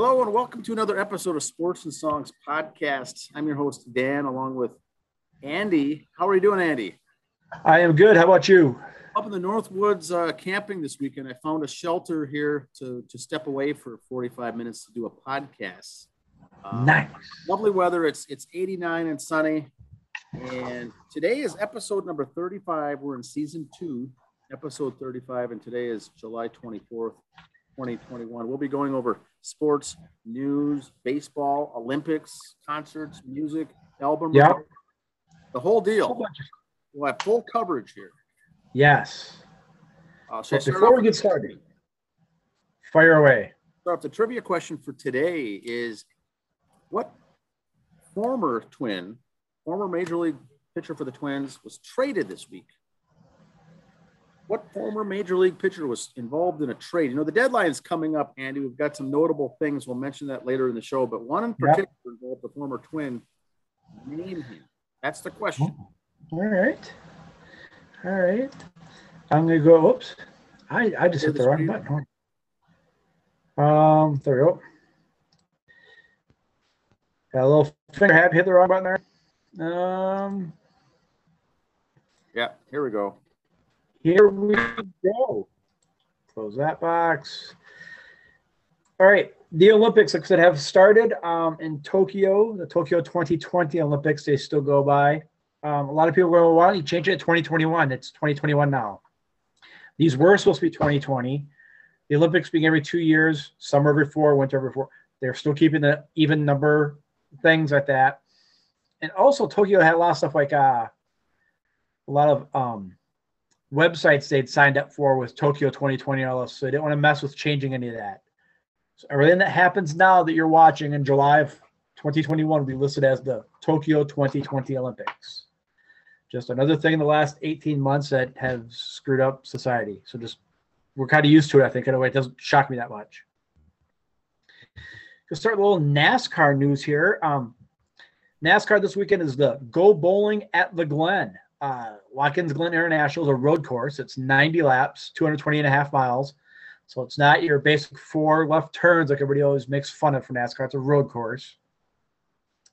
Hello and welcome to another episode of Sports and Songs podcast. I'm your host Dan, along with Andy. How are you doing, Andy? I am good. How about you? Up in the Northwoods uh, camping this weekend. I found a shelter here to to step away for 45 minutes to do a podcast. Um, nice. Lovely weather. It's it's 89 and sunny. And today is episode number 35. We're in season two, episode 35, and today is July 24th, 2021. We'll be going over sports, news, baseball, Olympics, concerts, music, album, yeah, the whole deal. We'll have full coverage here. Yes. Uh, so before we get started, fire away. Start the trivia question for today is what former twin, former major league pitcher for the Twins, was traded this week? What former major league pitcher was involved in a trade? You know, the deadline is coming up, Andy. We've got some notable things. We'll mention that later in the show, but one in particular yep. involved the former twin. Name him. That's the question. All right. All right. I'm gonna go. Oops. I, I just hit the wrong button. Um, there we go. Got a little finger hit the wrong button there. Um. Yeah, here we go. Here we go. Close that box. All right. The Olympics, like I said, have started um, in Tokyo. The Tokyo 2020 Olympics, they still go by. Um, a lot of people go, why don't you change it to 2021? It's 2021 now. These were supposed to be 2020. The Olympics being every two years, summer every four, winter every four. They're still keeping the even number things like that. And also, Tokyo had a lot of stuff like uh, a lot of um, websites they'd signed up for with Tokyo 2020 all this, so they didn't want to mess with changing any of that. So everything that happens now that you're watching in July of 2021 will be listed as the Tokyo 2020 Olympics. Just another thing in the last 18 months that has screwed up society. So just we're kind of used to it, I think, in a way. It doesn't shock me that much. To start a little NASCAR news here. Um, NASCAR this weekend is the Go Bowling at the Glen uh, Watkins Glen International is a road course. It's 90 laps, 220 and a half miles. So it's not your basic four left turns like everybody always makes fun of for NASCAR. It's a road course.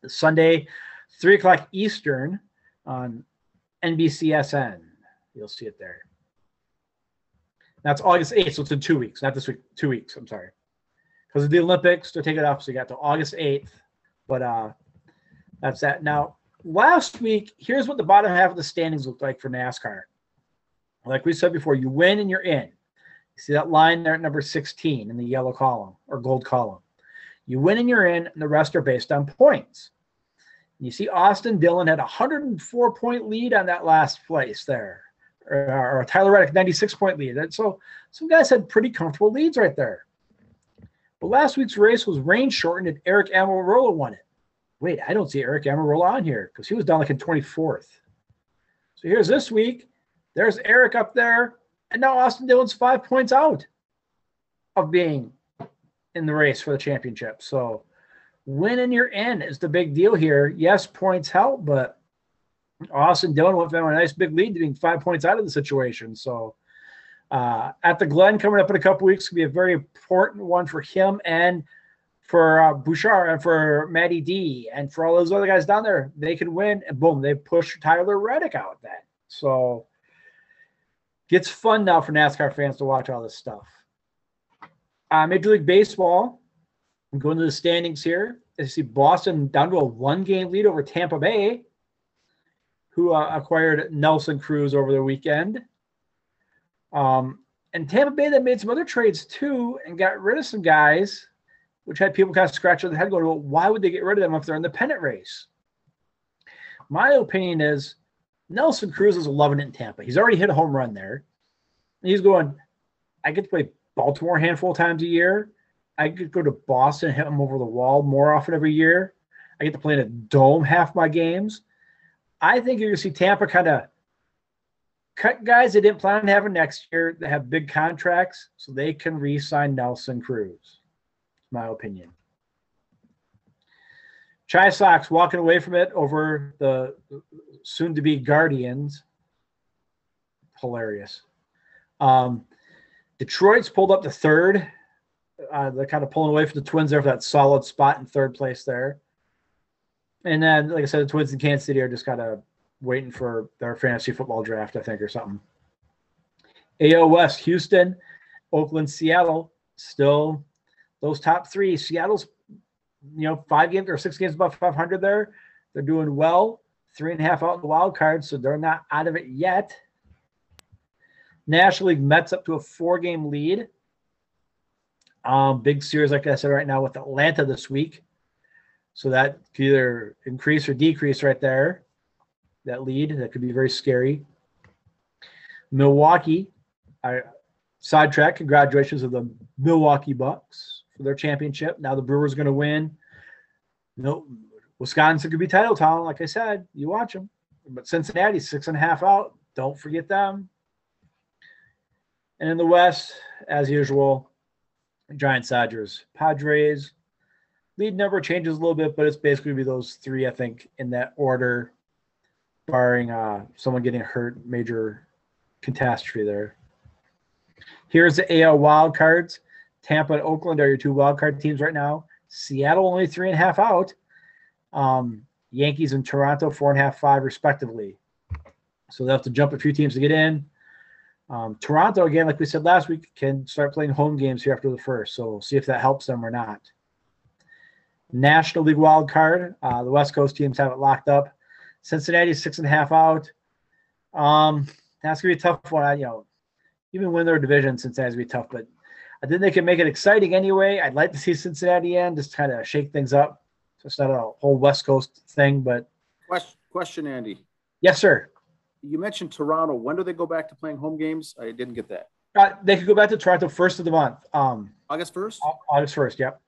Sunday, 3 o'clock Eastern on NBCSN. You'll see it there. That's August 8th, so it's in two weeks, not this week, two weeks. I'm sorry. Because of the Olympics, they're taking it off, so you got to August 8th. But uh that's that. Now, last week, here's what the bottom half of the standings looked like for NASCAR. Like we said before, you win and you're in. You see that line there at number 16 in the yellow column or gold column. You win and you're in, and the rest are based on points. You see, Austin Dillon had a 104 point lead on that last place there, or, or Tyler Reddick 96 point lead. And so some guys had pretty comfortable leads right there. But last week's race was rain shortened, and Aric Almirola won it wait, I don't see Aric Almirola on here because he was down like in 24th. So here's this week. There's Aric up there. And now Austin Dillon's five points out of being in the race for the championship. So winning your in is the big deal here. Yes, points help, but Austin Dillon went from a nice big lead to being five points out of the situation. So uh, at the Glen coming up in a couple weeks could be a very important one for him and for uh, Bouchard and for Matty D and for all those other guys down there, they can win. And boom, they push Tyler Reddick out then. So gets fun now for NASCAR fans to watch all this stuff. Uh, Major League Baseball, I'm going to the standings here. I see Boston down to a one game lead over Tampa Bay, who uh, acquired Nelson Cruz over the weekend. Um, and Tampa Bay that made some other trades too and got rid of some guys which had people kind of scratching their head going, well, why would they get rid of them if they're in the pennant race? My opinion is Nelson Cruz is loving it in Tampa. He's already hit a home run there. He's going, I get to play Baltimore a handful of times a year. I could go to Boston and hit them over the wall more often every year. I get to play in a dome half my games. I think you're going to see Tampa kind of cut guys they didn't plan on having next year that have big contracts so they can re sign Nelson Cruz my opinion. Chi Sox walking away from it over the soon to be Guardians. Hilarious. Um, Detroit's pulled up to third Uh, they're kind of pulling away from the Twins there for that solid spot in third place there. And then, like I said, the Twins in Kansas City are just kind of waiting for their fantasy football draft, I think, or something. AL West, Houston, Oakland, Seattle, still those top three. Seattle's, you know, five games or six games above 500 there. They're doing well. Three and a half out in the wild card, so they're not out of it yet. National League Mets up to a four game lead. Um, big series, like I said, right now with Atlanta this week. So that could either increase or decrease right there. That lead that could be very scary. Milwaukee, I sidetrack. Congratulations of the Milwaukee Bucks for their championship. Now the Brewers going to win. No, Wisconsin could be title town, like I said. You watch them, but Cincinnati six and a half out. Don't forget them. And in the West, as usual, Giants, Dodgers, Padres. Lead number changes a little bit, but it's basically be those three, I think, in that order, barring uh, someone getting hurt, major catastrophe there. Here's the AL wild cards. Tampa and Oakland are your two wild card teams right now. Seattle only three and a half out. Um, Yankees and Toronto four and a half, five respectively. So they'll have to jump a few teams to get in. Um, Toronto, again, like we said last week, can start playing home games here after the first. So we'll see if that helps them or not. National League wild card. Uh, the West Coast teams have it locked up. Cincinnati six and a half out. Um, that's gonna be a tough one. I, you know, even win their division, Cincinnati's gonna be tough. But I think they can make it exciting anyway. I'd like to see Cincinnati in, just kind of shake things up. So it's not a whole West Coast thing, but question, question, Andy. Yes, sir you mentioned Toronto. When do they go back to playing home games? I didn't get that. Uh, they could go back to Toronto first of the month. Um, August first. August first. Yep.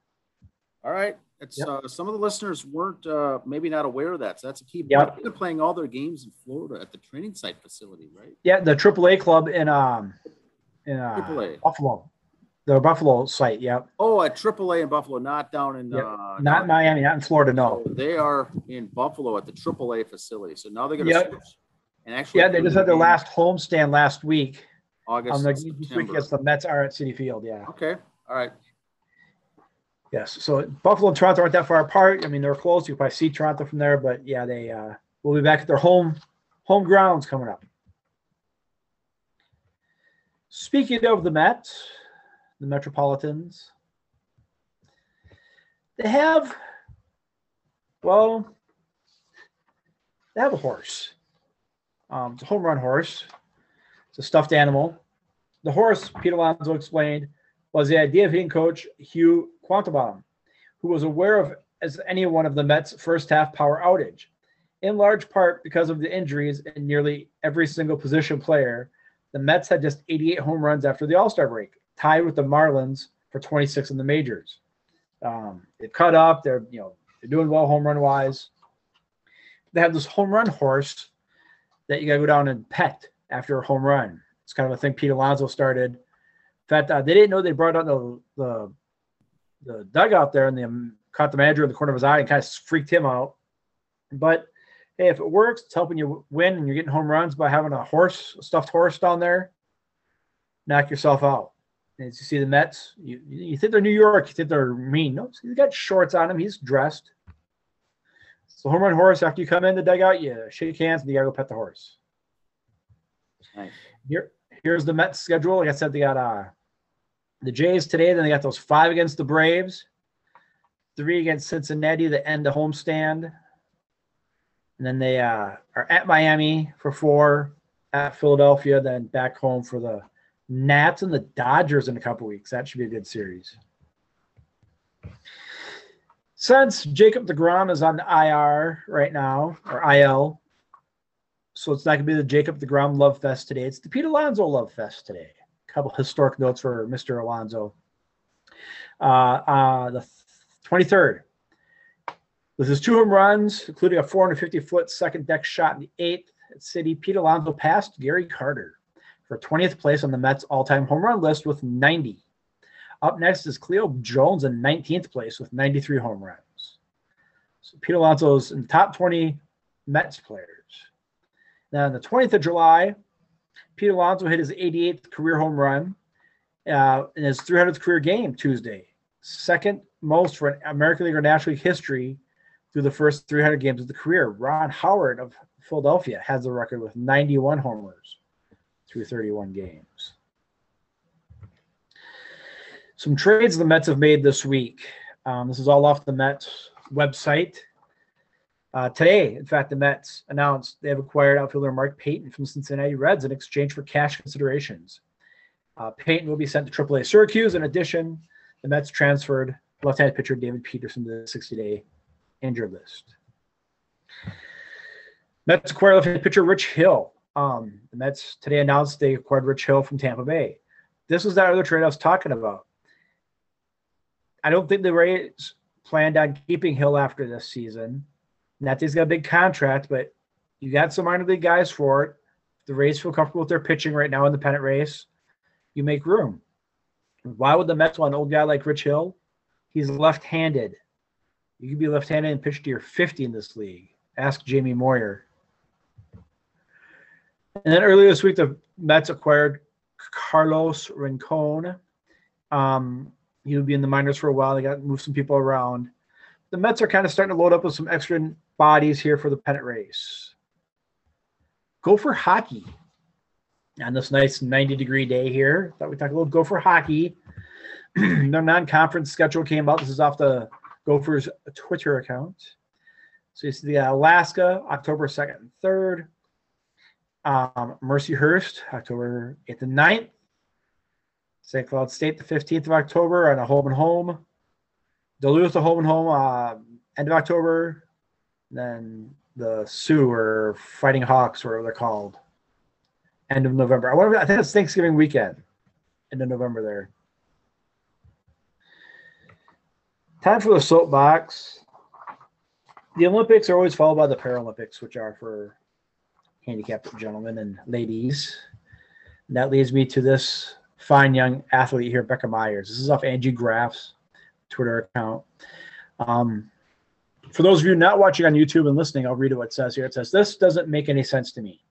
All right. It's yep. uh, some of the listeners weren't uh, maybe not aware of that, so that's a key. Yep. They're playing all their games in Florida at the training site facility, right? Yeah, the AAA club in um in uh, AAA. Buffalo, the Buffalo site. Yep. Oh, at AAA in Buffalo, not down in yep. uh, not in Miami, not in Florida. No, so they are in Buffalo at the AAA facility. So now they're going to yep. switch and actually, yeah, they just had their last homestand last week. August. On the this week against the Mets are at Citi Field. Yeah. Okay. All right. Yes. So Buffalo and Toronto aren't that far apart. I mean, they're close. You can probably see Toronto from there, but yeah, they uh, will be back at their home home grounds coming up. Speaking of the Mets, the Metropolitans, they have, well, they have a horse. Um, it's a home run horse. It's a stuffed animal. The horse, Peter Alonso explained, was the idea of hitting coach Hugh Quintana, who was aware of as anyone of the Mets' first half power outage, in large part because of the injuries in nearly every single position player. The Mets had just 88 home runs after the All Star break, tied with the Marlins for 26 in the majors. Um, they've cut up. They're you know they're doing well home run wise. They have this home run horse that you got to go down and pet after a home run. It's kind of a thing Pete Alonso started. In fact, uh, they didn't know they brought out the, the the dugout there and they caught the manager in the corner of his eye and kind of freaked him out. But hey, if it works, it's helping you win and you're getting home runs by having a horse, a stuffed horse down there. Knock yourself out. As you see the Mets, you, you think they're New York, you think they're mean. No, he's got shorts on him. He's dressed. So home run horse, after you come in the dugout, you shake hands and you gotta go pet the horse. Nice. Here, here's the Mets schedule. Like I said, they got uh the Jays today, then they got those five against the Braves, three against Cincinnati, the end of homestand. And then they uh, are at Miami for four, at Philadelphia, then back home for the Nats and the Dodgers in a couple weeks. That should be a good series. Since Jacob DeGrom is on the IR right now, or IL, so it's not going to be the Jacob DeGrom Love Fest today. It's the Pete Alonso Love Fest today. A couple historic notes for Mr. Alonso. Uh, uh, the 23rd, with his two home runs, including a 450 foot second deck shot in the eighth at Citi, Pete Alonso passed Gary Carter for 20th place on the Mets all time home run list with 90. Up next is Cleon Jones in 19th place with 93 home runs. So Pete Alonso's in the top 20 Mets players. Now, on the 20th of July, Pete Alonso hit his 88th career home run. uh, in his 300th career game Tuesday, second most for an American League or National League history through the first 300 games of the career. Ryan Howard of Philadelphia has the record with 91 homers through 31 games. Some trades the Mets have made this week. Um, this is all off the Mets website. Uh, today, in fact, the Mets announced they have acquired outfielder Mark Payton from Cincinnati Reds in exchange for cash considerations. Uh, Payton will be sent to AAA Syracuse. In addition, the Mets transferred left-handed pitcher David Peterson to the 60-day injured list. Mets acquired left-handed pitcher Rich Hill. Um, the Mets today announced they acquired Rich Hill from Tampa Bay. This was that other trade I was talking about. I don't think the Rays planned on keeping Hill after this season. Not he's got a big contract, but you got some minor league guys for it. The Rays feel comfortable with their pitching right now in the pennant race. You make room. Why would the Mets want an old guy like Rich Hill? He's left-handed. You could be left-handed and pitch to your 50 in this league. Ask Jamie Moyer. And then earlier this week, the Mets acquired Carlos Rincon. Um, he would be in the minors for a while. They got to move some people around. The Mets are kind of starting to load up with some extra bodies here for the pennant race. Gopher Hockey on this nice 90 degree day here. Thought we'd talk a little Gopher Hockey. Their non-conference schedule came out. This is off the Gophers Twitter account. So you see the Alaska, October 2nd and 3rd. Um, Mercyhurst, October 8th and 9th. St. Cloud State, the 15th of October on a home and home. Duluth, a home and home, uh, end of October. Then the Sioux or Fighting Hawks, whatever they're called, end of November. I wonder. I think it's Thanksgiving weekend, end of November there. Time for the soapbox. The Olympics are always followed by the Paralympics, which are for handicapped gentlemen and ladies. And that leads me to this fine young athlete here, Becca Myers. This is off Angie Graff's Twitter account. Um, for those of you not watching on YouTube and listening, I'll read what it says here. It says, This doesn't make any sense to me.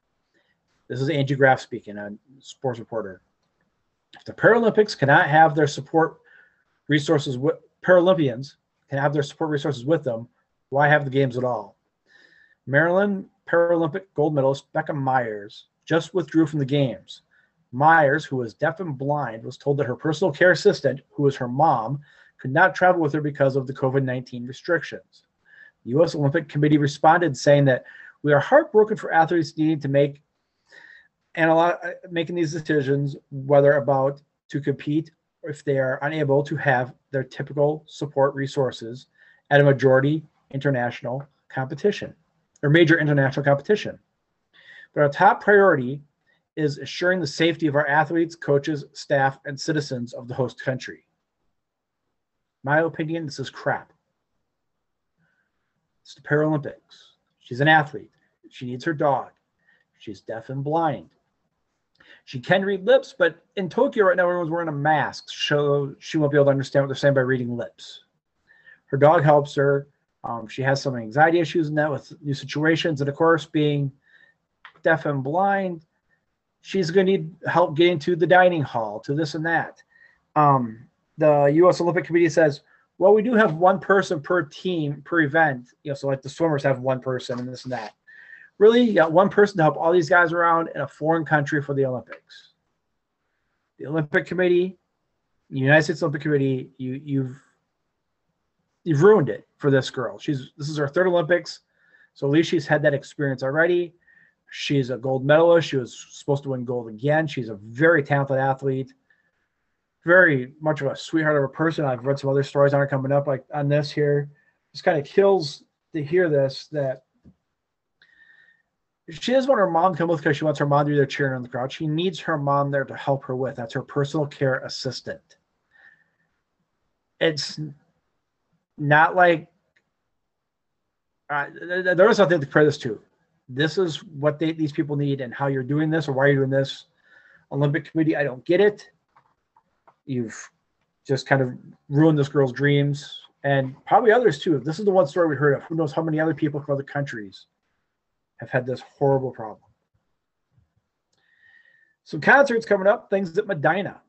This is Angie Graff speaking, a sports reporter. If the Paralympics cannot have their support resources with Paralympians can have their support resources with them, why have the games at all? Maryland Paralympic gold medalist Becca Myers just withdrew from the games. Myers, who was deaf and blind, was told that her personal care assistant, who was her mom, could not travel with her because of the COVID 19 restrictions. The U.S. Olympic Committee responded saying that we are heartbroken for athletes needing to make and a lot making these decisions whether about to compete or if they are unable to have their typical support resources at a majority international competition or major international competition. But our top priority is assuring the safety of our athletes, coaches, staff, and citizens of the host country. My opinion, this is crap. It's the Paralympics. She's an athlete. She needs her dog. She's deaf and blind. She can read lips, but in Tokyo right now, everyone's wearing a mask, so she won't be able to understand what they're saying by reading lips. Her dog helps her. Um, she has some anxiety issues in that with new situations, and of course, being deaf and blind, she's going to need help getting to the dining hall, to this and that. Um, the U.S. Olympic Committee says, well, we do have one person per team per event. You know, so like the swimmers have one person and this and that. Really, you got one person to help all these guys around in a foreign country for the Olympics. The Olympic Committee, the United States Olympic Committee, you you've you've ruined it for this girl. She's this is her third Olympics, so at least she's had that experience already. She's a gold medalist. She was supposed to win gold again. She's a very talented athlete, very much of a sweetheart of a person. I've read some other stories on her coming up like on this here. Just kind of kills to hear this that she doesn't want her mom to come with because she wants her mom to be there cheering on the crowd. She needs her mom there to help her with. That's her personal care assistant. It's not like uh, there is something to compare this to. This is what they, these people need and how you're doing this or why you're doing this. Olympic Committee, I don't get it. You've just kind of ruined this girl's dreams and probably others too. This is the one story we heard of. Who knows how many other people from other countries have had this horrible problem. Some concerts coming up, things at Medina.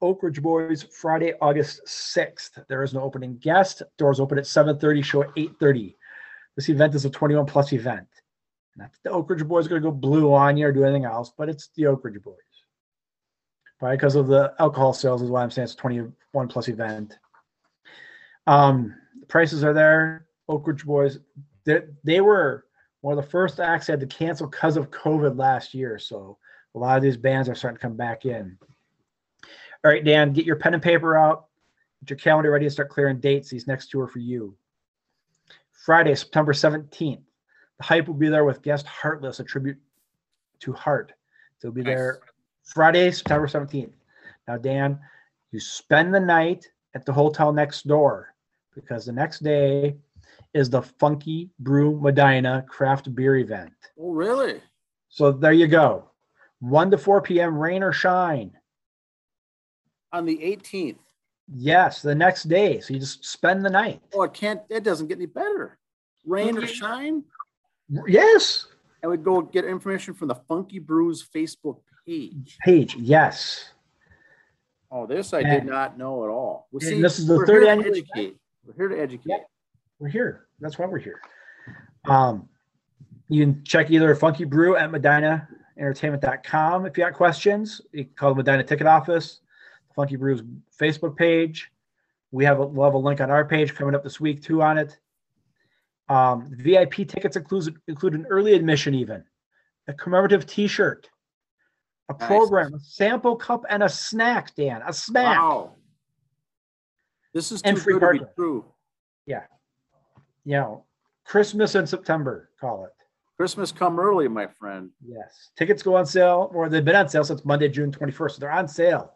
Oak Ridge Boys Friday, August 6th. There is no opening guest. Doors open at 7:30, show at 8:30. This event is a 21 plus event. Not that the Oak Ridge Boys are going to go blue on you or do anything else, but it's the Oak Ridge Boys. Probably because of the alcohol sales is why I'm saying it's a 21 plus event. Um, the prices are there. Oak Ridge Boys, they, they were one of the first acts had to cancel because of COVID last year. So a lot of these bands are starting to come back in. All right, Dan, get your pen and paper out. Get your calendar ready to start clearing dates. These next two are for you. Friday, September 17th. The hype will be there with guest Heartless, a tribute to Heart. They'll be Nice. there Friday, September 17th. Now, Dan, you spend the night at the hotel next door because the next day is the Funky Brew Medina craft beer event. Oh, really? So there you go. 1 to 4 p.m., rain or shine. On the 18th. Yes, the next day. So you just spend the night. Oh, it can't, it doesn't get any better. Rain or shine? Yes. I would go get information from the Funky Brews Facebook page. Page, yes. Oh, this I Yeah. did not know at all. Well, And this is the we're third here to annual event. educate. We're here to educate. We're here. That's why we're here. Um, you can check either Funky Brew at MedinaEntertainment.com if you got questions. You can call the Medina Ticket Office, Funky Brew's Facebook page. We have a, we'll have a link on our page coming up this week too on it. Um, VIP tickets includes include an early admission, even a commemorative T-shirt, a Nice. program, a sample cup, and a snack. Dan, a snack. Wow. This is too And free good to be true. You know, Christmas in September. Call it. Christmas come early, my friend. Yes. Tickets go on sale, or they've been on sale since Monday, June 21st. So they're on sale.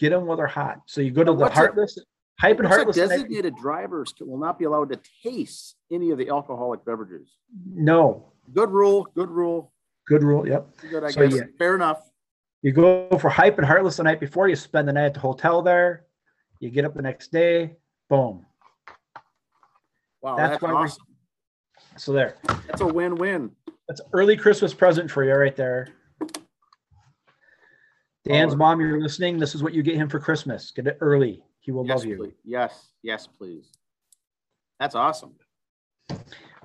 Get them while they're hot. So you go to the what's a- Heartless, Hype and Heartless. Night- designated drivers will not be allowed to taste any of the alcoholic beverages. No. Good rule, good rule. Good rule. Yep. Good, I So, guess. yeah. Fair enough. You go for Hype and Heartless the night before. You spend the night at the hotel there. You get up the next day. Boom. Wow, That's that's, awesome. So there. That's a win-win. That's early Christmas present for you right there. Dan's Oh. mom, you're listening. This is what you get him for Christmas. Get it early. He will Yes, love you. please. Yes, yes, please. That's awesome.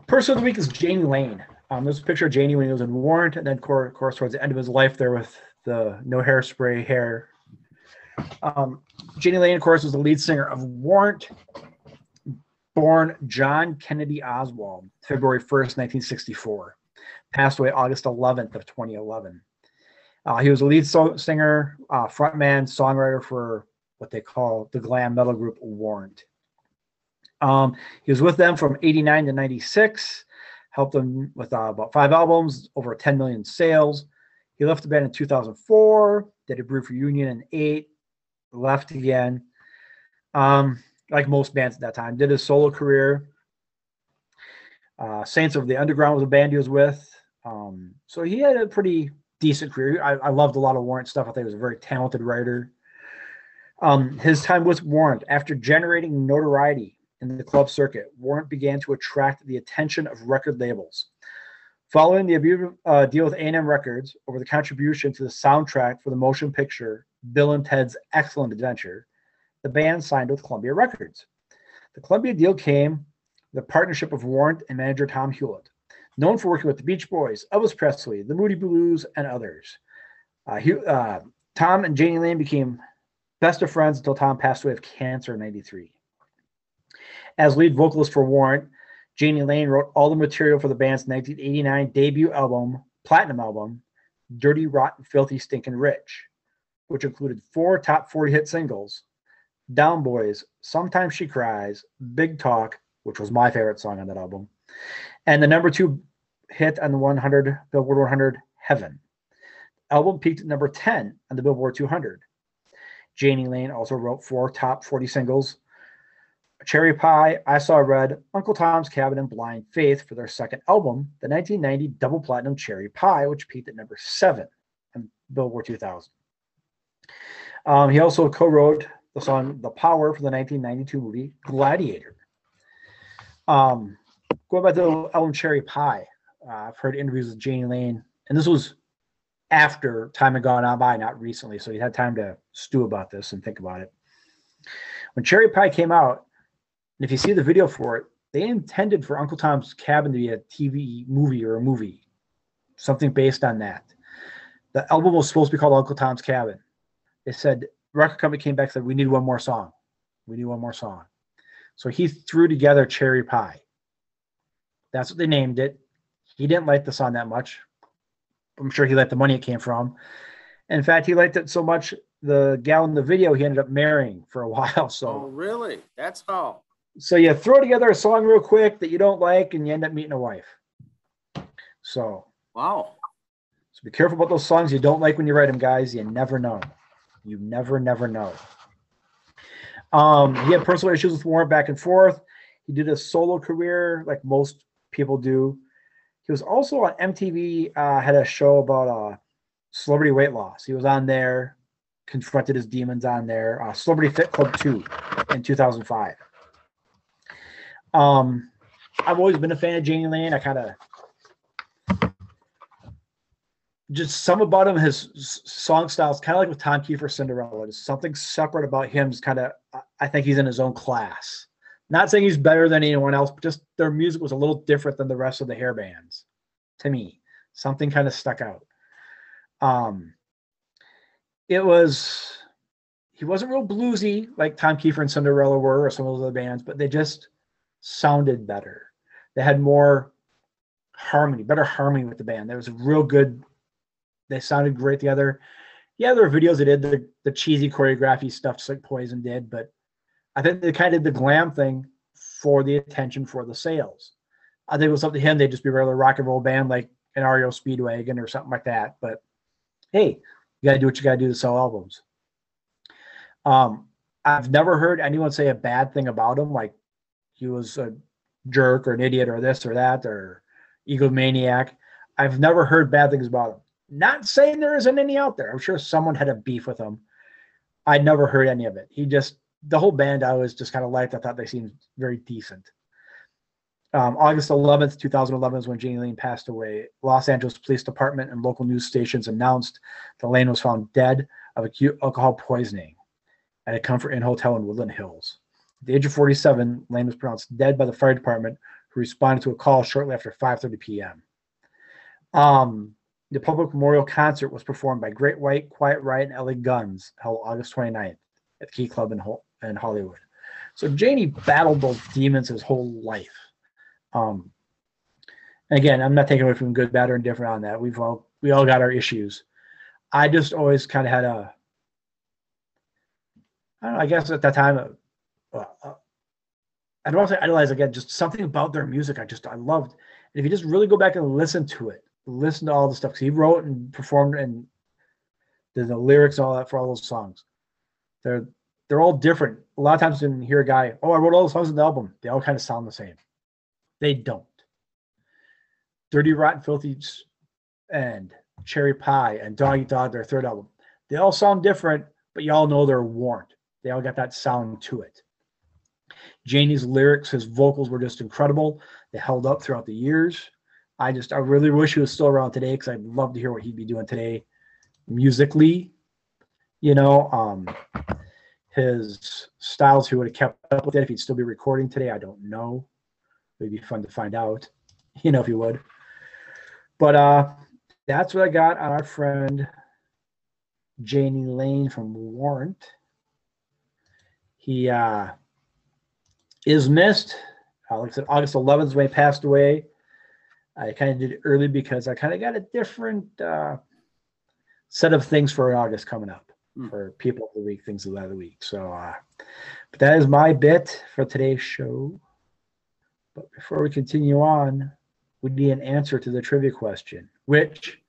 Person of the week is Jani Lane. Um, there's a picture of Jani when he was in Warrant, and then, of course, towards the end of his life, there with the no hairspray hair. Um, Jani Lane, of course, was the lead singer of Warrant, born John Kennedy Oswald, February 1st, 1964. Passed away August 11th of 2011. Uh, he was a lead singer, uh, frontman, songwriter for what they call the glam metal group Warrant. Um, he was with them from 89 to 96, helped them with uh, about five albums, over 10 million sales. He left the band in 2004, did a brief reunion in eight, left again. Um, like most bands at that time, did his solo career. Uh, Saints of the Underground was a band he was with. Um, so he had a pretty decent career. I, I loved a lot of Warrant stuff. I think he was a very talented writer. Um, his time with Warrant, after generating notoriety in the club circuit, Warrant began to attract the attention of record labels. Following the uh, deal with A&M Records over the contribution to the soundtrack for the motion picture Bill and Ted's Excellent Adventure, the band signed with Columbia Records. The Columbia deal came the partnership of Warrant and manager Tom Hulett, known for working with the Beach Boys, Elvis Presley, the Moody Blues, and others. Uh, Hew- uh, Tom and Jani Lane became best of friends until Tom passed away of cancer in 93. As lead vocalist for Warrant, Jani Lane wrote all the material for the band's 1989 debut album, platinum album, Dirty, Rotten, Filthy, Stinkin' Rich, which included four top 40 hit singles Down Boys, Sometimes She Cries, Big Talk, which was my favorite song on that album, and the number two hit on the 100 Billboard 100, Heaven. Album peaked at number 10 on the Billboard 200. Jani Lane also wrote four top 40 singles Cherry Pie, I Saw Red, Uncle Tom's Cabin, and Blind Faith for their second album, the 1990 double platinum Cherry Pie, which peaked at number seven on Billboard 2000. Um, he also co wrote the song The Power for the 1992 movie Gladiator. Um, going back to album Cherry Pie, uh, I've heard interviews with Jani Lane, and this was after time had gone on by, not recently. So he had time to stew about this and think about it. When Cherry Pie came out, and if you see the video for it, they intended for Uncle Tom's Cabin to be a TV movie or a movie, something based on that. The album was supposed to be called Uncle Tom's Cabin. They said record company came back and said we need one more song. We need one more song. So he threw together Cherry Pie. That's what they named it. He didn't like the song that much. I'm sure he liked the money it came from. In fact, he liked it so much, the gal in the video he ended up marrying for a while. So Oh, really? That's how. so you throw together a song real quick that you don't like and you end up meeting a wife. So Wow. so be careful about those songs you don't like when you write them, guys. You never know. You never, never know. Um, he had personal issues with Warren back and forth. He did a solo career like most people do. He was also on MTV, uh, had a show about uh, celebrity weight loss. He was on there, confronted his demons on there. Uh, celebrity Fit Club 2 in 2005. Um, I've always been a fan of Jani Lane. I kind of just some about him, his song style is kind of like with Tom Keifer Cinderella. There's something separate about him. Is kind of, I think he's in his own class. Not saying he's better than anyone else, but just their music was a little different than the rest of the hair bands. To me, something kind of stuck out. Um, it was he wasn't real bluesy like Tom Keifer and Cinderella were, or some of those other bands, but they just sounded better. They had more harmony, better harmony with the band. There was real good. They sounded great together. Yeah, there were videos that did the, the cheesy choreography stuff, just like Poison did, but I think they kind of did the glam thing for the attention for the sales. I think it was up to him. They'd just be a regular rock and roll band like an REO Speedwagon or something like that. But hey, you got to do what you got to do to sell albums. Um, I've never heard anyone say a bad thing about him, like he was a jerk or an idiot or this or that or egomaniac. I've never heard bad things about him. Not saying there isn't any out there. I'm sure someone had a beef with him. I never heard any of it. He just the whole band I was just kind of liked. I thought they seemed very decent. Um, August 11th, 2011 is when Jani Lane passed away. Los Angeles Police Department and local news stations announced that Lane was found dead of acute alcohol poisoning at a Comfort Inn hotel in Woodland Hills. At the age of 47, Lane was pronounced dead by the fire department, who responded to a call shortly after 5:30 p.m. Um, the public memorial concert was performed by Great White, Quiet Riot, and LA Guns, held August 29th at the Key Club in, Ho- in Hollywood. So Jani battled those demons his whole life. Um, again, I'm not taking away from good, bad, or indifferent on that. We've all we all got our issues. I just always kind of had a, I don't know, I guess at that time, uh, uh, I don't want to say idolize again, just something about their music I just I loved. And if you just really go back and listen to it, listen to all the stuff because he wrote and performed and did the lyrics and all that for all those songs. They're they're all different. A lot of times when you hear a guy, oh, I wrote all the songs in the album, they all kind of sound the same. They don't. Dirty Rotten Filthy and Cherry Pie and Doggy Dog, their third album, they all sound different, but you all know they're warned. They all got that sound to it. Jani's lyrics, his vocals were just incredible. They held up throughout the years. I just, I really wish he was still around today because I'd love to hear what he'd be doing today musically. You know, um, his styles, he would have kept up with it if he'd still be recording today. I don't know. It'd be fun to find out, you know, if he would. But uh, that's what I got on our friend Jani Lane from Warrant. He uh, is missed. Uh, like I said, August 11th is when he passed away. I kind of did it early because I kind of got a different uh, set of things for August coming up Hmm. for people of the week, things of the week. So, uh, but that is my bit for today's show. But before we continue on, we need an answer to the trivia question, which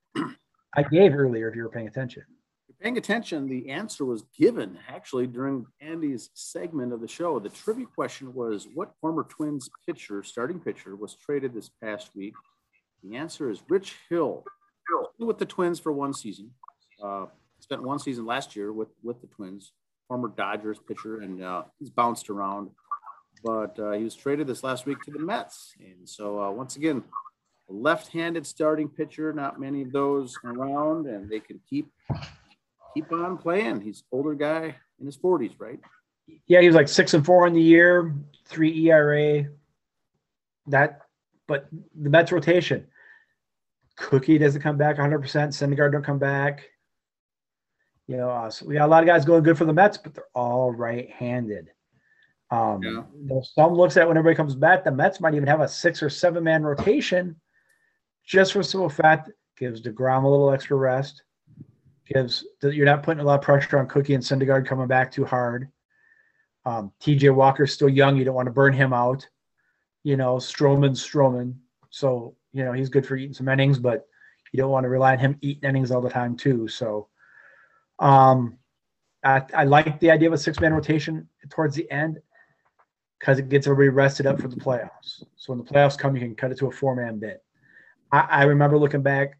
I gave earlier if you were paying attention. You're paying attention, the answer was given actually during Andy's segment of the show. The trivia question was what former Twins pitcher, starting pitcher, was traded this past week? The answer is Rich Hill. Still With the Twins for one season. Uh, spent one season last year with, with the Twins, former Dodgers pitcher, and uh, he's bounced around. But uh, he was traded this last week to the Mets. And so, uh, once again, left-handed starting pitcher. Not many of those around, and they can keep keep on playing. He's older guy in his 40s, right? Yeah, he was like six and four in the year, three ERA. That, but the Mets rotation. Cookie doesn't come back 100%. Syndergaard don't come back. You know, uh, so we got a lot of guys going good for the Mets, but they're all right-handed. Um, yeah. you know, some looks at when everybody comes back, the Mets might even have a six or seven man rotation just for simple fact gives DeGrom a little extra rest. Gives you're not putting a lot of pressure on Cookie and Syndergaard coming back too hard. Um, TJ Walker's still young. You don't want to burn him out. You know, Stroman's Stroman. So, you know, he's good for eating some innings, but you don't want to rely on him eating innings all the time, too. So, um, I, I like the idea of a six man rotation towards the end because it gets everybody rested up for the playoffs. So when the playoffs come, you can cut it to a four man bit. I, I remember looking back,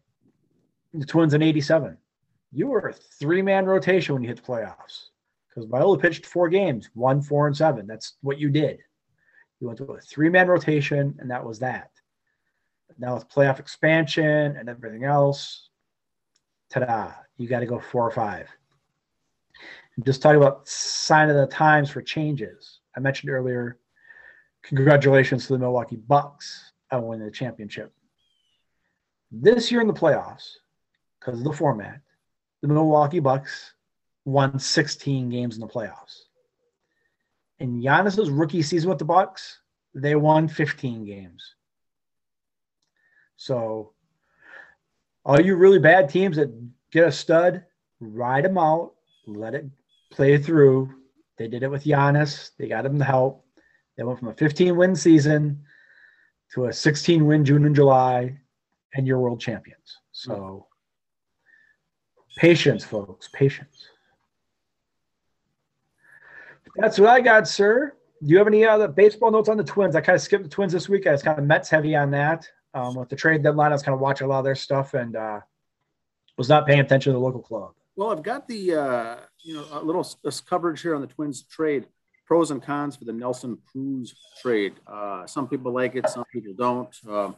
the Twins in '87. You were a three man rotation when you hit the playoffs because Viola pitched four games, one, four, and seven. That's what you did. You went to a three man rotation, and that was that. Now with playoff expansion and everything else, ta da, you got to go four or five. Just talking about sign of the times for changes. I mentioned earlier, congratulations to the Milwaukee Bucks on winning the championship. This year in the playoffs, because of the format, the Milwaukee Bucks won 16 games in the playoffs. In Giannis's rookie season with the Bucks, they won 15 games. So, all you really bad teams that get a stud, ride them out, let it play through. They did it with Giannis. They got him the help. They went from a 15 win season to a 16 win June and July and you're world champions. So patience, folks, patience. That's what I got, sir. Do you have any other baseball notes on the Twins? I kind of skipped the Twins this week. I was kind of Mets heavy on that. Um, with the trade deadline, I was kind of watching a lot of their stuff and uh, was not paying attention to the local club. Well, I've got the uh, you know a little coverage here on the Twins trade pros and cons for the Nelson Cruz trade. Uh, some people like it, some people don't. Um,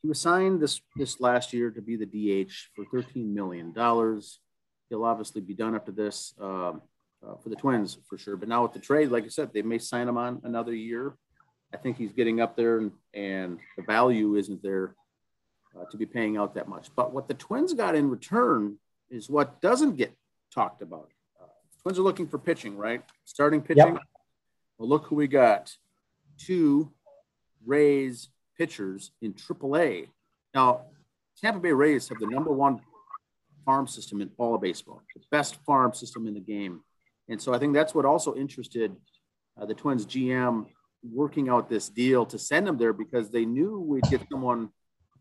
he was signed this this last year to be the DH for thirteen million dollars. He'll obviously be done after this um, uh, for the Twins for sure. But now with the trade, like I said, they may sign him on another year. I think he's getting up there, and, and the value isn't there uh, to be paying out that much. But what the Twins got in return is what doesn't get talked about. Uh, twins are looking for pitching, right? Starting pitching. Yep. Well, look who we got. Two Rays pitchers in AAA. Now, Tampa Bay Rays have the number one farm system in all of baseball, the best farm system in the game. And so I think that's what also interested uh, the Twins GM working out this deal to send them there because they knew we'd get someone,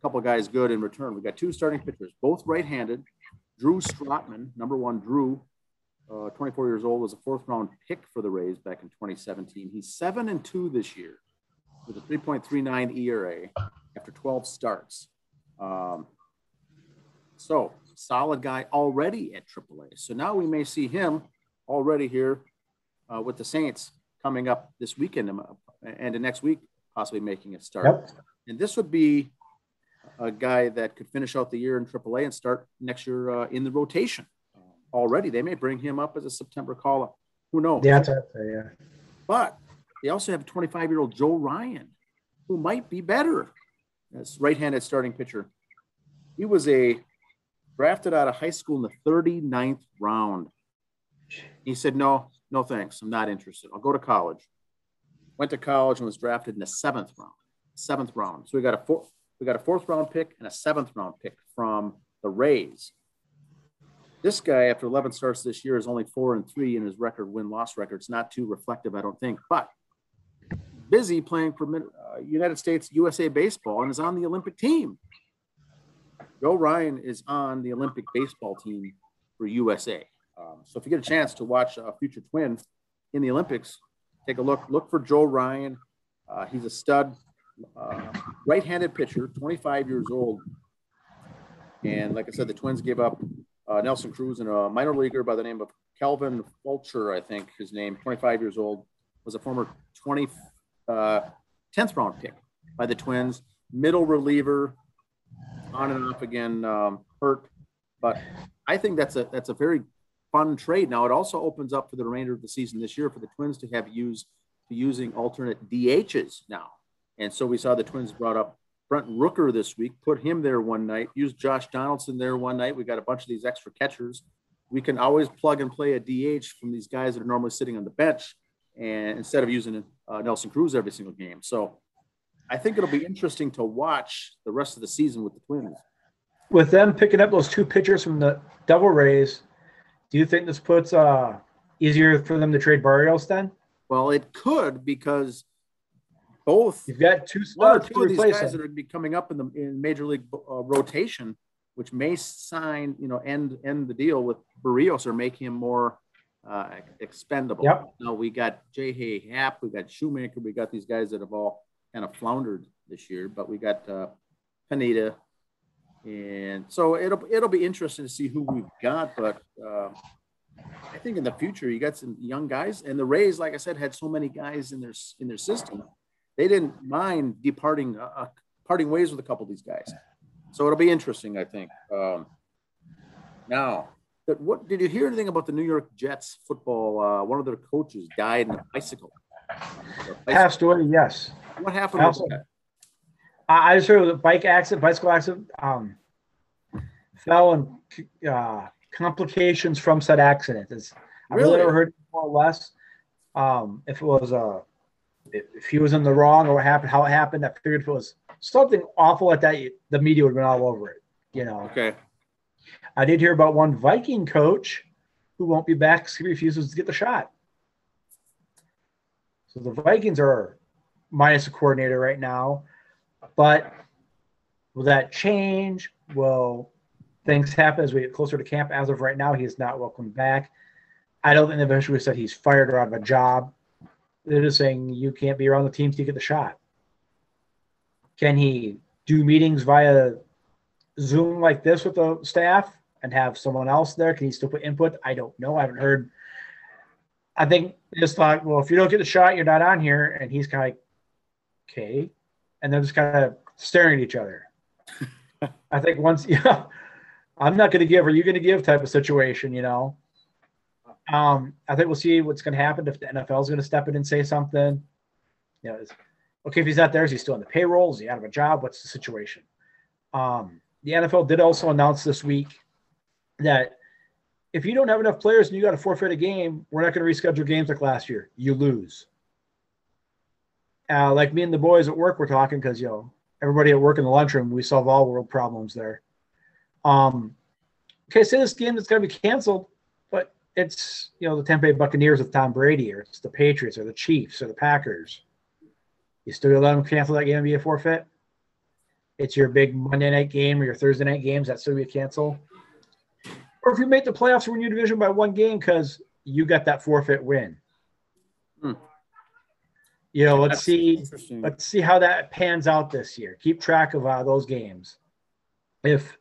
couple guys good in return. We got two starting pitchers, both right-handed. Drew Strotman, number one, Drew, uh, 24 years old, was a fourth round pick for the Rays back in 2017. He's seven and two this year with a 3.39 ERA after 12 starts. Um, so solid guy already at AAA. So now we may see him already here uh, with the Saints coming up this weekend and the next week, possibly making a start. Yep. And this would be a guy that could finish out the year in AAA and start next year uh, in the rotation already. They may bring him up as a September call up. Who knows? Yeah, yeah. But they also have a 25 year old Joe Ryan, who might be better as right handed starting pitcher. He was a drafted out of high school in the 39th round. He said, No, no thanks. I'm not interested. I'll go to college. Went to college and was drafted in the seventh round. Seventh round. So we got a four, we got a fourth round pick and a seventh round pick from the Rays. This guy, after 11 starts this year, is only four and three in his record win loss record. It's not too reflective, I don't think. But busy playing for uh, United States USA baseball and is on the Olympic team. Joe Ryan is on the Olympic baseball team for USA. Um, so if you get a chance to watch a future twin in the Olympics, take a look. Look for Joe Ryan. Uh, he's a stud, uh, right-handed pitcher, 25 years old. And like I said, the Twins gave up uh, Nelson Cruz and a minor leaguer by the name of Calvin Fulcher, I think his name, 25 years old, was a former 20 uh, 10th round pick by the Twins, middle reliever, on and off again, um, hurt. But I think that's a that's a very fun trade. Now it also opens up for the remainder of the season this year for the Twins to have used to using alternate DHs now. And so we saw the Twins brought up Brent Rooker this week, put him there one night, used Josh Donaldson there one night. We got a bunch of these extra catchers. We can always plug and play a DH from these guys that are normally sitting on the bench, and instead of using uh, Nelson Cruz every single game. So I think it'll be interesting to watch the rest of the season with the Twins. With them picking up those two pitchers from the Devil Rays, do you think this puts uh easier for them to trade Berrios then? Well, it could because both you've got two one or two of these guys them. that are be coming up in the in major league uh, rotation, which may sign you know end end the deal with Berrios or make him more uh, expendable. Yep. Now we got J.A. Happ, we got Shoemaker, we got these guys that have all kind of floundered this year, but we got uh, Pineda, and so it'll it'll be interesting to see who we've got. But uh, I think in the future you got some young guys, and the Rays, like I said, had so many guys in their in their system they didn't mind departing, uh, uh, parting ways with a couple of these guys. So it'll be interesting, I think. Um, now, that what did you hear anything about the New York Jets football? Uh, one of their coaches died in a bicycle. Passed away. Yes. What happened? Also, I just heard a bike accident, bicycle accident. Um, fell and uh, complications from said accident. Is I really never heard more or less. Um, if it was a if he was in the wrong or what happened, how it happened. I figured if it was something awful like that, the media would have been all over it. You know. Okay. I did hear about one Viking coach who won't be back because he refuses to get the shot. So the Vikings are minus a coordinator right now, but will that change? Will things happen as we get closer to camp? As of right now, he is not welcome back. I don't think they eventually said he's fired or out of a job. They're just saying you can't be around the team to get the shot. Can he do meetings via Zoom like this with the staff and have someone else there? Can he still put input? I don't know. I haven't heard. I think just thought, well, if you don't get the shot, you're not on here. And he's kind of like, okay. And they're just kind of staring at each other. I think once, yeah, I'm not going to give, are you going to give type of situation, you know? Um, I think we'll see what's going to happen if the NFL is going to step in and say something. You know, okay, if he's not there, is he still on the payroll? Is he out of a job? What's the situation? Um, the NFL did also announce this week that if you don't have enough players and you got to forfeit a game, we're not going to reschedule games like last year. You lose. Uh, like me and the boys at work were talking because you know everybody at work in the lunchroom, we solve all world problems there. Um, okay, say this game that's going to be canceled it's you know the Tampa Bay Buccaneers with Tom Brady, or it's the Patriots, or the Chiefs, or the Packers. You still let them cancel that game and be a forfeit. It's your big Monday night game or your Thursday night games that still be a cancel. Or if you make the playoffs, win your division by one game because you got that forfeit win. Hmm. You know, let's That's see. Let's see how that pans out this year. Keep track of uh, those games. If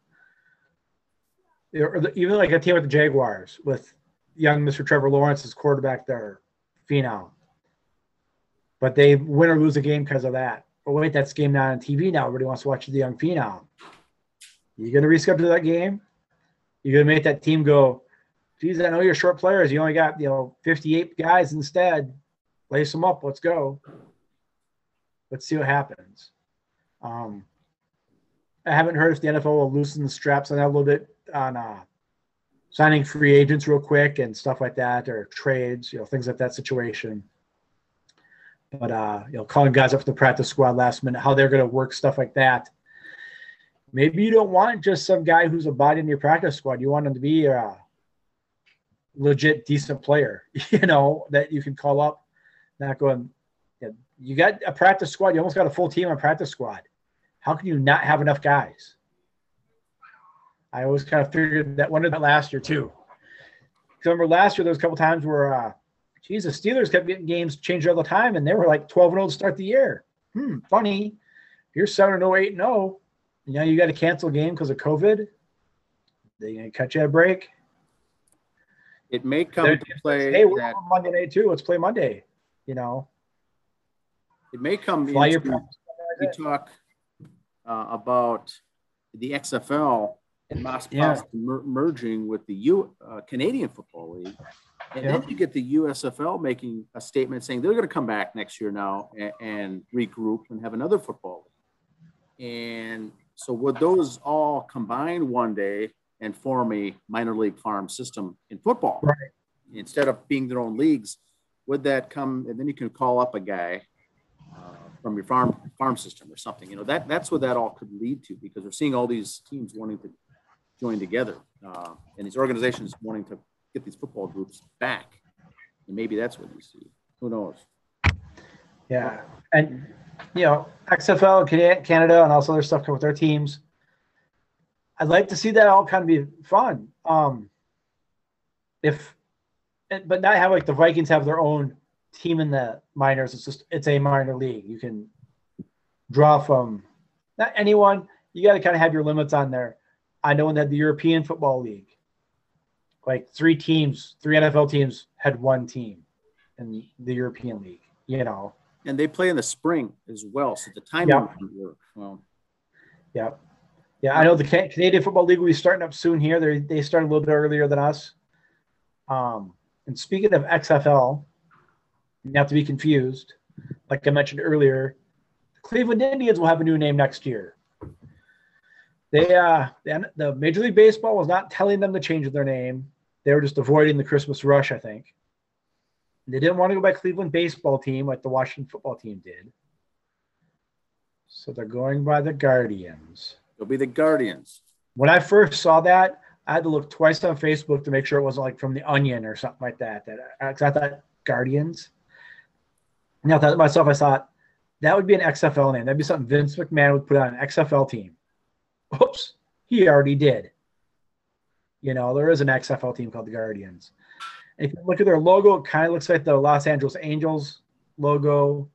or the, even like a team with the Jaguars with young Mr. Trevor Lawrence is quarterback there, phenom. But they win or lose a game because of that. But wait, that's game not on TV now. Everybody wants to watch the young phenom. You to reschedule that game? You're going to make that team go, geez, I know you're short players. You only got, you know, 58 guys instead. Lace them up. Let's go. Let's see what happens. Um, I haven't heard if the NFL will loosen the straps on that a little bit on uh, signing free agents real quick and stuff like that, or trades, you know, things like that situation. But uh, you know, calling guys up for the practice squad last minute, how they're going to work stuff like that. Maybe you don't want just some guy who's a body in your practice squad. You want him to be a legit decent player, you know, that you can call up. Not going. You got a practice squad. You almost got a full team on practice squad. How can you not have enough guys? I always kind of figured that one of that last year too. Because remember last year there was a couple times where, uh, geez, the Steelers kept getting games changed all the time, and they were like 12 and 0 to start the year. Hmm, funny. you're 7 and 0, 8 and 0, you know you got to cancel a game because of COVID. They gonna cut you a break. It may come They're, to play. Hey, we're that, on Monday night too. Let's play Monday. You know. It may come. Fly into, your we talk uh, about the XFL and Moss Yeah. mer- merging with the U, uh, Canadian Football League. And then you get the USFL making a statement saying they're going to come back next year now and, and regroup and have another football league. And so would those all combine one day and form a minor league farm system in football? Right. Instead of being their own leagues, would that come? And then you can call up a guy uh, from your farm farm system or something. You know that that's what that all could lead to because we're seeing all these teams wanting to join together uh, and these organizations wanting to get these football groups back. And maybe that's what you see. Who knows? Yeah, and you know, XFL, Cana- Canada, and also other stuff come with their teams. I'd like to see that all kind of be fun. Um, if, but not have like the Vikings have their own team in the minors. It's just it's a minor league. You can draw from not anyone. You got to kind of have your limits on there. I know they the European Football League, like three teams, three NFL teams had one team in the European League. You know, And they play in the spring as well, so the timing would work. Well, Yeah. Yeah, I know the Canadian Football League will be starting up soon here. They they start a little bit earlier than us. Um, and speaking of XFL, not to be confused, like I mentioned earlier, the Cleveland Indians will have a new name next year. They uh the, the Major League Baseball was not telling them to change their name. They were just avoiding the Christmas rush, I think. They didn't want to go by Cleveland baseball team like the Washington football team did. So they're going by the Guardians. they'll be the Guardians. When I first saw that, I had to look twice on Facebook to make sure it wasn't like from the Onion or something like that. That because I thought Guardians. And I thought to myself, I thought that would be an XFL name. That'd be something Vince McMahon would put on an XFL team. Oops, he already did. You know, there is an XFL team called the Guardians. If you look at their logo, it kind of looks like the Los Angeles Angels logo.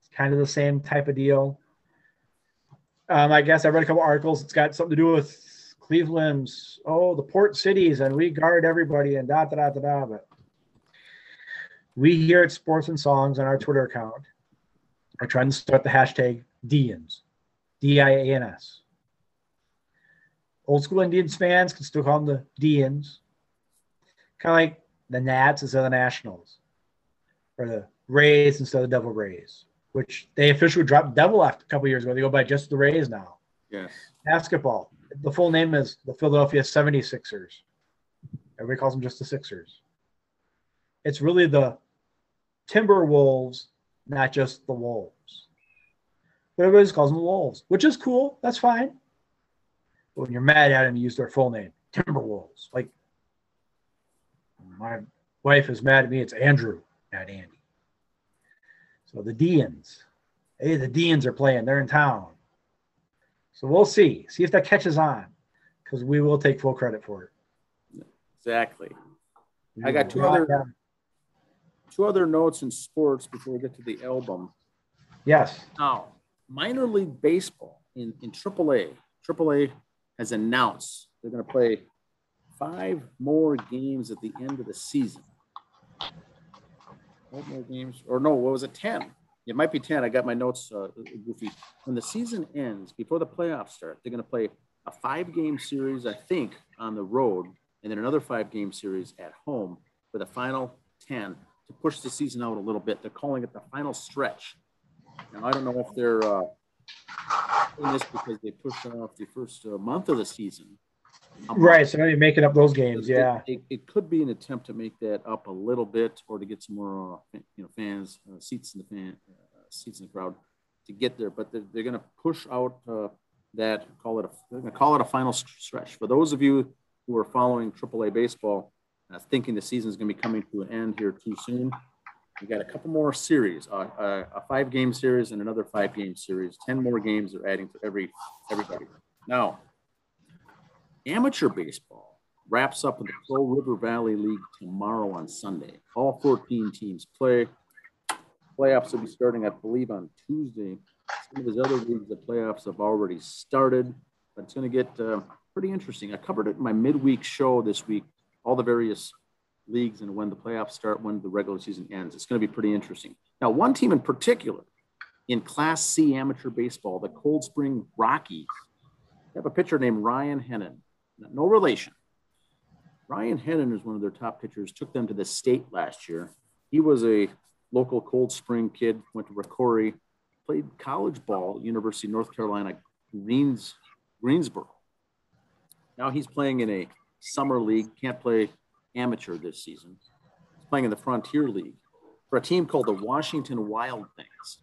It's kind of the same type of deal. Um, I guess I read a couple articles. It's got something to do with Cleveland's, oh, the port cities, and we guard everybody and da da da da da. But we here at Sports and Songs on our Twitter account are trying to start the hashtag Dians, D I A N S. Old school Indians fans can still call them the Dians, kind of like the Nats instead of the Nationals, or the Rays instead of the Devil Rays, which they officially dropped Devil after a couple years ago. They go by just the Rays now Yes. basketball. The full name is the Philadelphia 76ers. Everybody calls them just the Sixers. It's really the Timberwolves, not just the Wolves. But everybody just calls them the Wolves, which is cool. That's fine. When you're mad at them, you use their full name, Timberwolves. Like my wife is mad at me. It's Andrew, not Andy. So the Dians. Hey, the Dians are playing. They're in town. So we'll see. See if that catches on, because we will take full credit for it. Exactly. I got two other- Two other notes in sports before we get to the album. Yes. Now, minor league baseball in, in AAA, AAA has announced they're going to play five more games at the end of the season. Five more games, or no, what was it, 10? It might be 10. I got my notes uh, goofy. When the season ends, before the playoffs start, they're going to play a five game series, I think, on the road, and then another five game series at home for the final 10 to push the season out a little bit. They're calling it the final stretch. Now, I don't know if they're uh, doing this because they pushed off the first uh, month of the season. month. Right. So maybe making up those games. It- Yeah. It, it could be an attempt to make that up a little bit or to get some more, uh, you know, fans, uh, seats in the fan, uh, seats in the crowd to get there. But they're, they're going to push out uh, that, call it a, they're going to call it a final stretch. For those of you who are following AAA baseball, uh, thinking the season is going to be coming to an end here too soon, we got a couple more series, uh, uh, a five game series and another five game series. 10 more games they're adding to every everybody. Now, amateur baseball wraps up in the Crow River Valley League tomorrow on Sunday. All 14 teams play. Playoffs will be starting, I believe, on Tuesday. Some of his other leagues, the playoffs have already started, but it's going to get uh, pretty interesting. I covered it in my midweek show this week, all the various leagues and when the playoffs start, when the regular season ends. It's going to be pretty interesting. Now, one team in particular in Class C amateur baseball, the Cold Spring Rockies, have a pitcher named Ryan Hennen. No relation. Ryan Hennen is one of their top pitchers, took them to the state last year. He was a local Cold Spring kid, went to Rocori, played college ball University of North Carolina, Greens, Greensboro. Now he's playing in a summer league, can't play amateur this season. He's playing in the Frontier League for a team called the Washington Wild Things.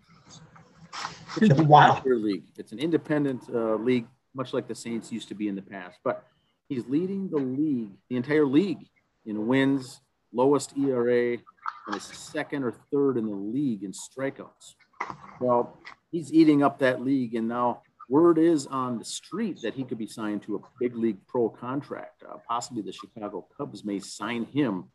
Wow. League. It's an independent uh, league, much like the Saints used to be in the past. But he's leading the league, the entire league, in wins, lowest ERA, and is second or third in the league in strikeouts. Well, he's eating up that league, and now word is on the street that he could be signed to a big league pro contract. Uh, possibly the Chicago Cubs may sign him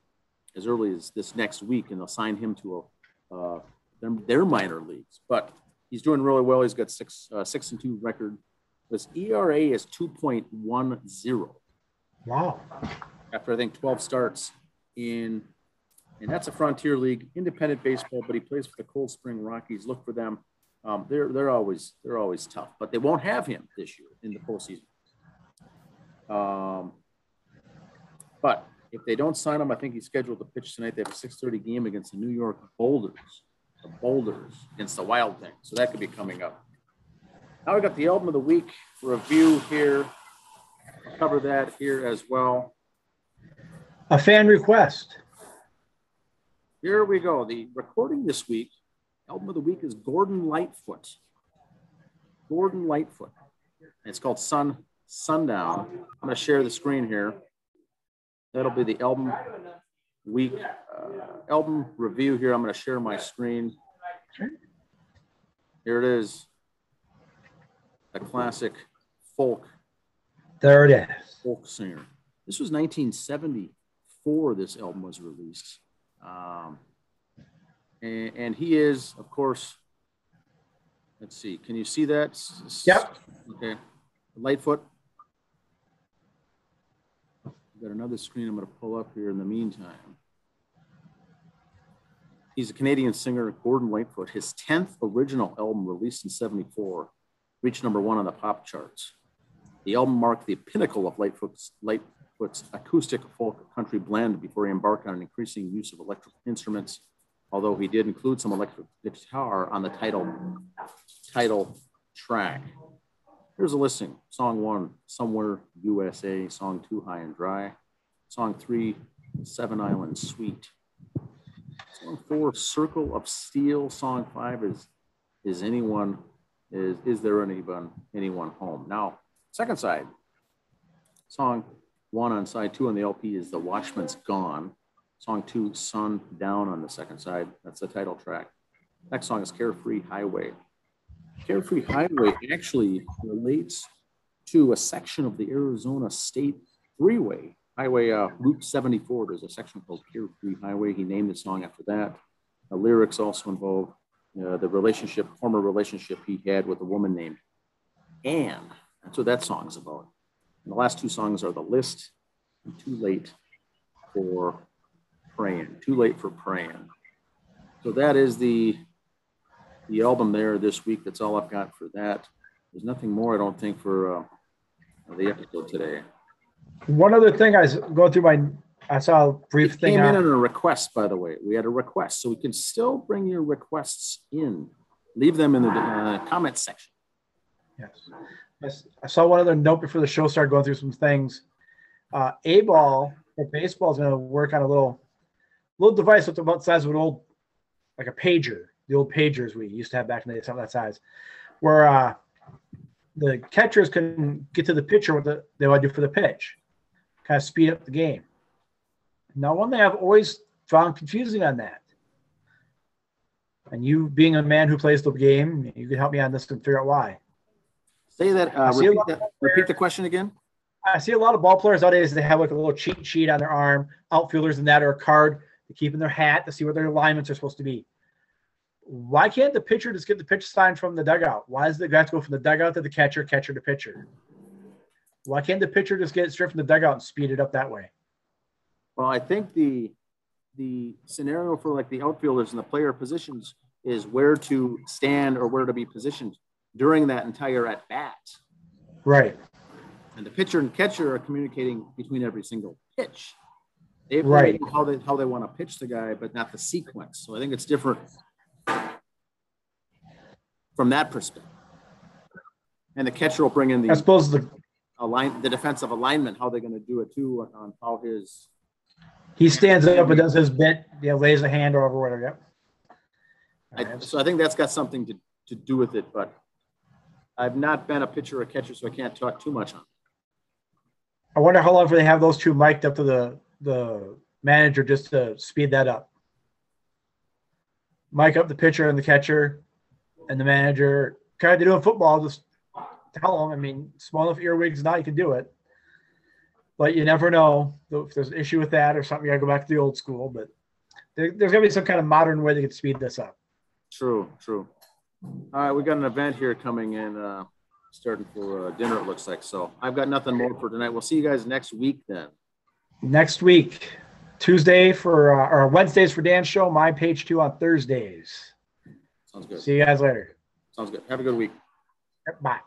as early as this next week, and they'll sign him to a uh, their, their minor leagues. But he's doing really well. He's got six uh, six and two record. His ERA is two point one zero. Wow. After I think twelve starts in, and that's a Frontier League, independent baseball. But he plays for the Cold Spring Rockies. Look for them. Um, they're they're always they're always tough, but they won't have him this year in the postseason. Um, but if they don't sign him, I think he's scheduled to pitch tonight. They have a 6:30 game against the New York Boulders. The Boulders against the Wild Thing, so that could be coming up. Now we got the album of the week review here. I'll cover that here as well. A fan request. Here we go. The recording this week Album of the week is Gordon Lightfoot. Gordon Lightfoot. It's called Sun Sundown. I'm going to share the screen here. That'll be the album week uh, album review here. I'm going to share my screen. Here it is. A classic folk. There it is. Folk singer. This was 1974. This album was released. Um, and, he is, of course, let's see, can you see that? Yep. Okay. Lightfoot. I've got another screen I'm going to pull up here in the meantime. He's a Canadian singer, Gordon Lightfoot. His 10th original album, released in 74, reached number one on the pop charts. The album marked the pinnacle of Lightfoot's, Lightfoot's acoustic folk country blend before he embarked on an increasing use of electrical instruments although he did include some electric guitar on the title title track. Here's a listing. Song one, Somewhere USA. Song two, High and Dry. Song three, Seven Island Suite. Song four, Circle of Steel. Song five is Is Anyone is Is There Anyone Anyone Home? Now, second side. Song one on side two on the LP is The Watchman's Gone. Song two, Sun Down on the second side. That's the title track. Next song is Carefree Highway. Carefree Highway actually relates to a section of the Arizona State Freeway, Highway uh, Route 74. There's a section called Carefree Highway. He named the song after that. The lyrics also involve uh, the relationship, former relationship he had with a woman named Anne. That's what that song is about. And the last two songs are The List and Too Late for praying. Too late for praying. So that is the the album there this week. That's all I've got for that. There's nothing more, I don't think, for uh, the episode today. One other thing I was going through my, I saw a brief it thing. Came on, in on a request, by the way. We had a request, so we can still bring your requests in. Leave them in the uh, comment section. Yes. I saw one other note before the show started going through some things. Uh, A ball for baseball is going to work on a little little device that's about the size of an old, like a pager, the old pagers we used to have back in the day, something that size, where uh, the catchers can get to the pitcher what the, they want to do for the pitch, kind of speed up the game. Now, one thing I've always found confusing on that, and you being a man who plays the game, you can help me on this and figure out why. Say that. Uh, repeat, that repeat the question again. I see a lot of ball players nowadays. They have like a little cheat sheet on their arm. Outfielders and that, or a card they keep in their hat to see where their alignments are supposed to be. Why can't the pitcher just get the pitch sign from the dugout? Why does the guy have to go from the dugout to the catcher, catcher to pitcher? Why can't the pitcher just get it straight from the dugout and speed it up that way? Well, I think the the scenario for like the outfielders and the player positions is where to stand or where to be positioned during that entire at bat. Right. And the pitcher and catcher are communicating between every single pitch. They Right. how they how they want to pitch the guy, but not the sequence. So I think it's different from that perspective. And the catcher will bring in the I suppose the align the defensive alignment, how they're going to do it too, on how his he stands up and does his bit, yeah, lays a hand over whatever. Yep. I, so I think that's got something to, to do with it, but I've not been a pitcher or catcher, so I can't talk too much on. it. I wonder how long before they have those two mic'd up to the the manager just to speed that up. Mic up the pitcher and the catcher, and the manager. Kind of they do in football. Just tell them. I mean, small enough earwigs now you can do it, but you never know if there's an issue with that or something. You gotta go back to the old school. But there, there's gonna be some kind of modern way they can speed this up. True, true. All right, we got an event here coming in, uh, starting for uh, dinner, it looks like. So I've got nothing more for tonight. We'll see you guys next week then. Next week, Tuesday for uh, or Wednesdays for Dan's show. My page two on Thursdays. Sounds good. See you guys later. Sounds good. Have a good week. Bye.